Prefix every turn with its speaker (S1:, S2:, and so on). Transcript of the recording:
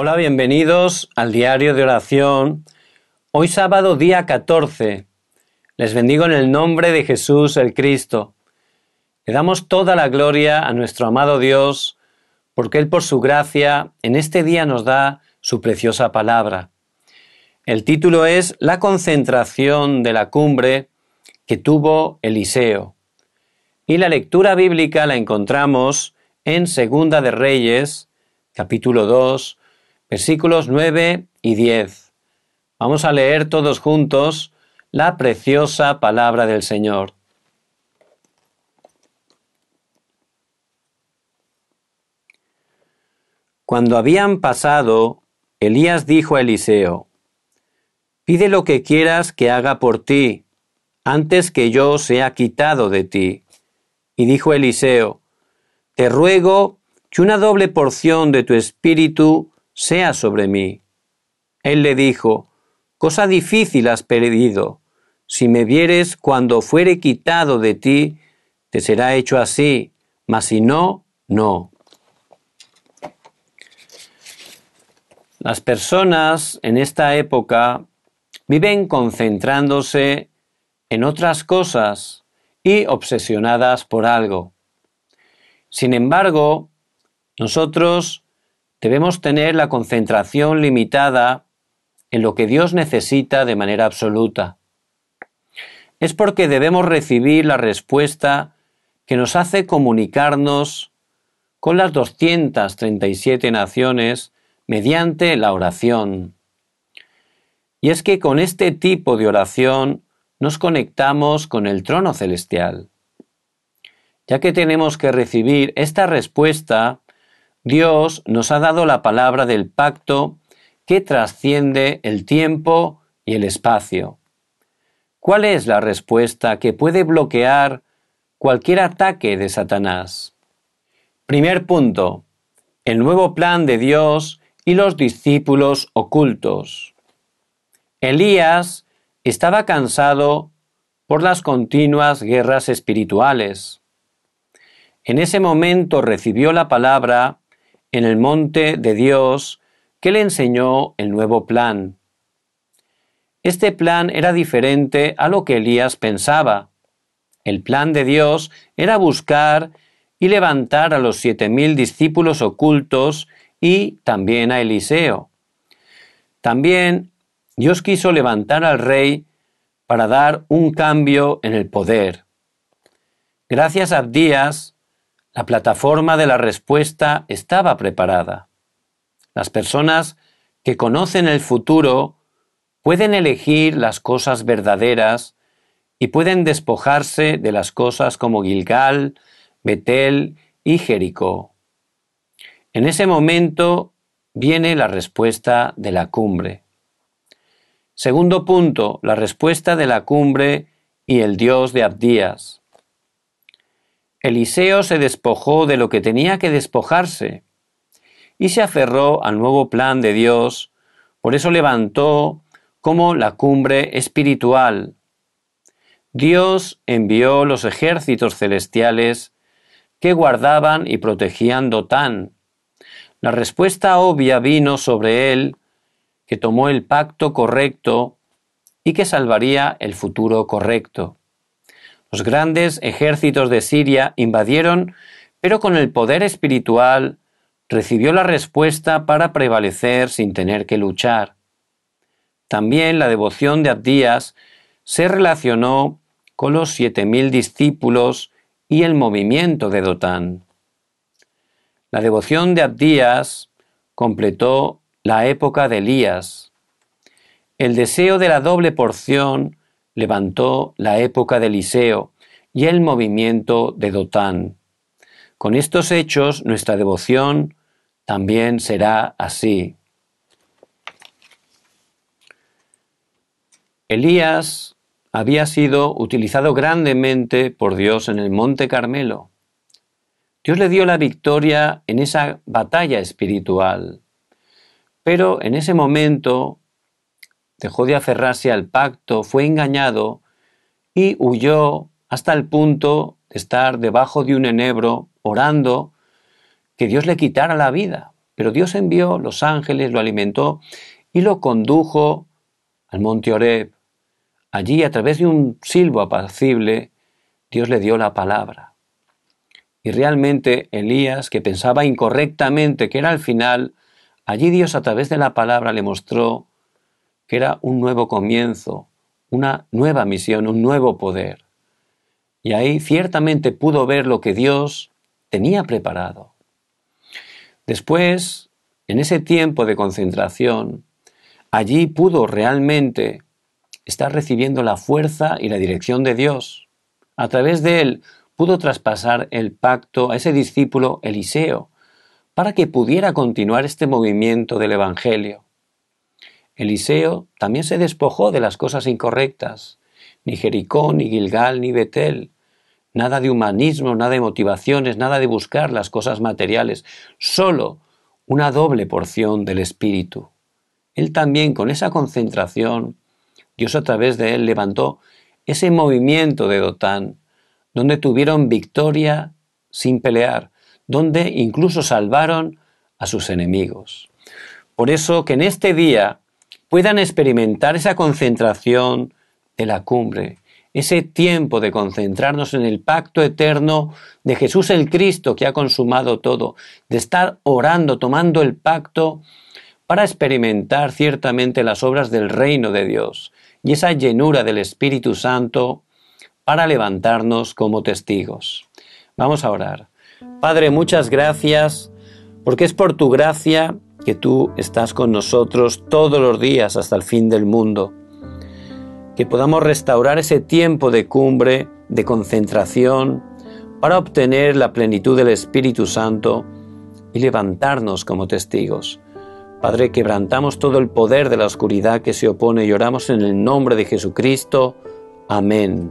S1: Hola, bienvenidos al diario de oración. Hoy sábado día 14. Les bendigo en el nombre de Jesús el Cristo. Le damos toda la gloria a nuestro amado Dios, porque Él por su gracia en este día nos da su preciosa palabra. El título es La concentración de la cumbre que tuvo Eliseo. Y la lectura bíblica la encontramos en Segunda de Reyes, capítulo 2, versículos 9 y 10. Vamos a leer todos juntos la preciosa palabra del Señor. Cuando habían pasado, Elías dijo a Eliseo, Pide lo que quieras que haga por ti, antes que yo sea quitado de ti. Y dijo Eliseo, Te ruego que una doble porción de tu espíritu sea sobre mí. Él le dijo, Cosa difícil has perdido. Si me vieres cuando fuere quitado de ti, te será hecho así, mas si no, no. Las personas en esta época viven concentrándose en otras cosas y obsesionadas por algo. Sin embargo, nosotros debemos tener la concentración limitada en lo que Dios necesita de manera absoluta. Es porque debemos recibir la respuesta que nos hace comunicarnos con las 237 naciones mediante la oración. Y es que con este tipo de oración nos conectamos con el trono celestial. Ya que tenemos que recibir esta respuesta, Dios nos ha dado la palabra del pacto que trasciende el tiempo y el espacio. ¿Cuál es la respuesta que puede bloquear cualquier ataque de Satanás? Primer punto. El nuevo plan de Dios y los discípulos ocultos. Elías estaba cansado por las continuas guerras espirituales. En ese momento recibió la palabra en el monte de Dios que le enseñó el nuevo plan. Este plan era diferente a lo que Elías pensaba. El plan de Dios era buscar y levantar a los siete mil discípulos ocultos y también a Eliseo. También Dios quiso levantar al rey para dar un cambio en el poder. Gracias a Abdías, la plataforma de la respuesta estaba preparada. Las personas que conocen el futuro pueden elegir las cosas verdaderas y pueden despojarse de las cosas como Gilgal, Betel y Jericó. En ese momento viene la respuesta de la cumbre. Segundo punto, la respuesta de la cumbre y el Dios de Abdías. Eliseo se despojó de lo que tenía que despojarse y se aferró al nuevo plan de Dios, por eso levantó como la cumbre espiritual. Dios envió los ejércitos celestiales que guardaban y protegían Dotán. La respuesta obvia vino sobre él, que tomó el pacto correcto y que salvaría el futuro correcto. Los grandes ejércitos de Siria invadieron, pero con el poder espiritual recibió la respuesta para prevalecer sin tener que luchar. También la devoción de Abdías se relacionó con los siete mil discípulos y el movimiento de Dotán. La devoción de Abdías completó la época de Elías. El deseo de la doble porción levantó la época de Eliseo y el movimiento de Dotán. Con estos hechos nuestra devoción también será así. Elías había sido utilizado grandemente por Dios en el Monte Carmelo. Dios le dio la victoria en esa batalla espiritual. Pero en ese momento dejó de aferrarse al pacto, fue engañado y huyó hasta el punto de estar debajo de un enebro orando que Dios le quitara la vida. Pero Dios envió los ángeles, lo alimentó y lo condujo al monte Oreb. Allí, a través de un silbo apacible, Dios le dio la palabra. Y realmente Elías, que pensaba incorrectamente que era al final, allí Dios a través de la palabra le mostró que era un nuevo comienzo, una nueva misión, un nuevo poder. Y ahí ciertamente pudo ver lo que Dios tenía preparado. Después, en ese tiempo de concentración, allí pudo realmente estar recibiendo la fuerza y la dirección de Dios. A través de él pudo traspasar el pacto a ese discípulo Eliseo, para que pudiera continuar este movimiento del Evangelio. Eliseo también se despojó de las cosas incorrectas, ni Jericó, ni Gilgal, ni Betel, nada de humanismo, nada de motivaciones, nada de buscar las cosas materiales, solo una doble porción del Espíritu. Él también, con esa concentración, Dios a través de él levantó ese movimiento de Dotán, donde tuvieron victoria sin pelear, donde incluso salvaron a sus enemigos. Por eso que en este día puedan experimentar esa concentración de la cumbre, ese tiempo de concentrarnos en el pacto eterno de Jesús el Cristo que ha consumado todo, de estar orando, tomando el pacto para experimentar ciertamente las obras del reino de Dios y esa llenura del Espíritu Santo para levantarnos como testigos. Vamos a orar. Padre, muchas gracias porque es por tu gracia que tú estás con nosotros todos los días hasta el fin del mundo que podamos restaurar ese tiempo de cumbre, de concentración, para obtener la plenitud del Espíritu Santo y levantarnos como testigos. Padre, quebrantamos todo el poder de la oscuridad que se opone y oramos en el nombre de Jesucristo. Amén.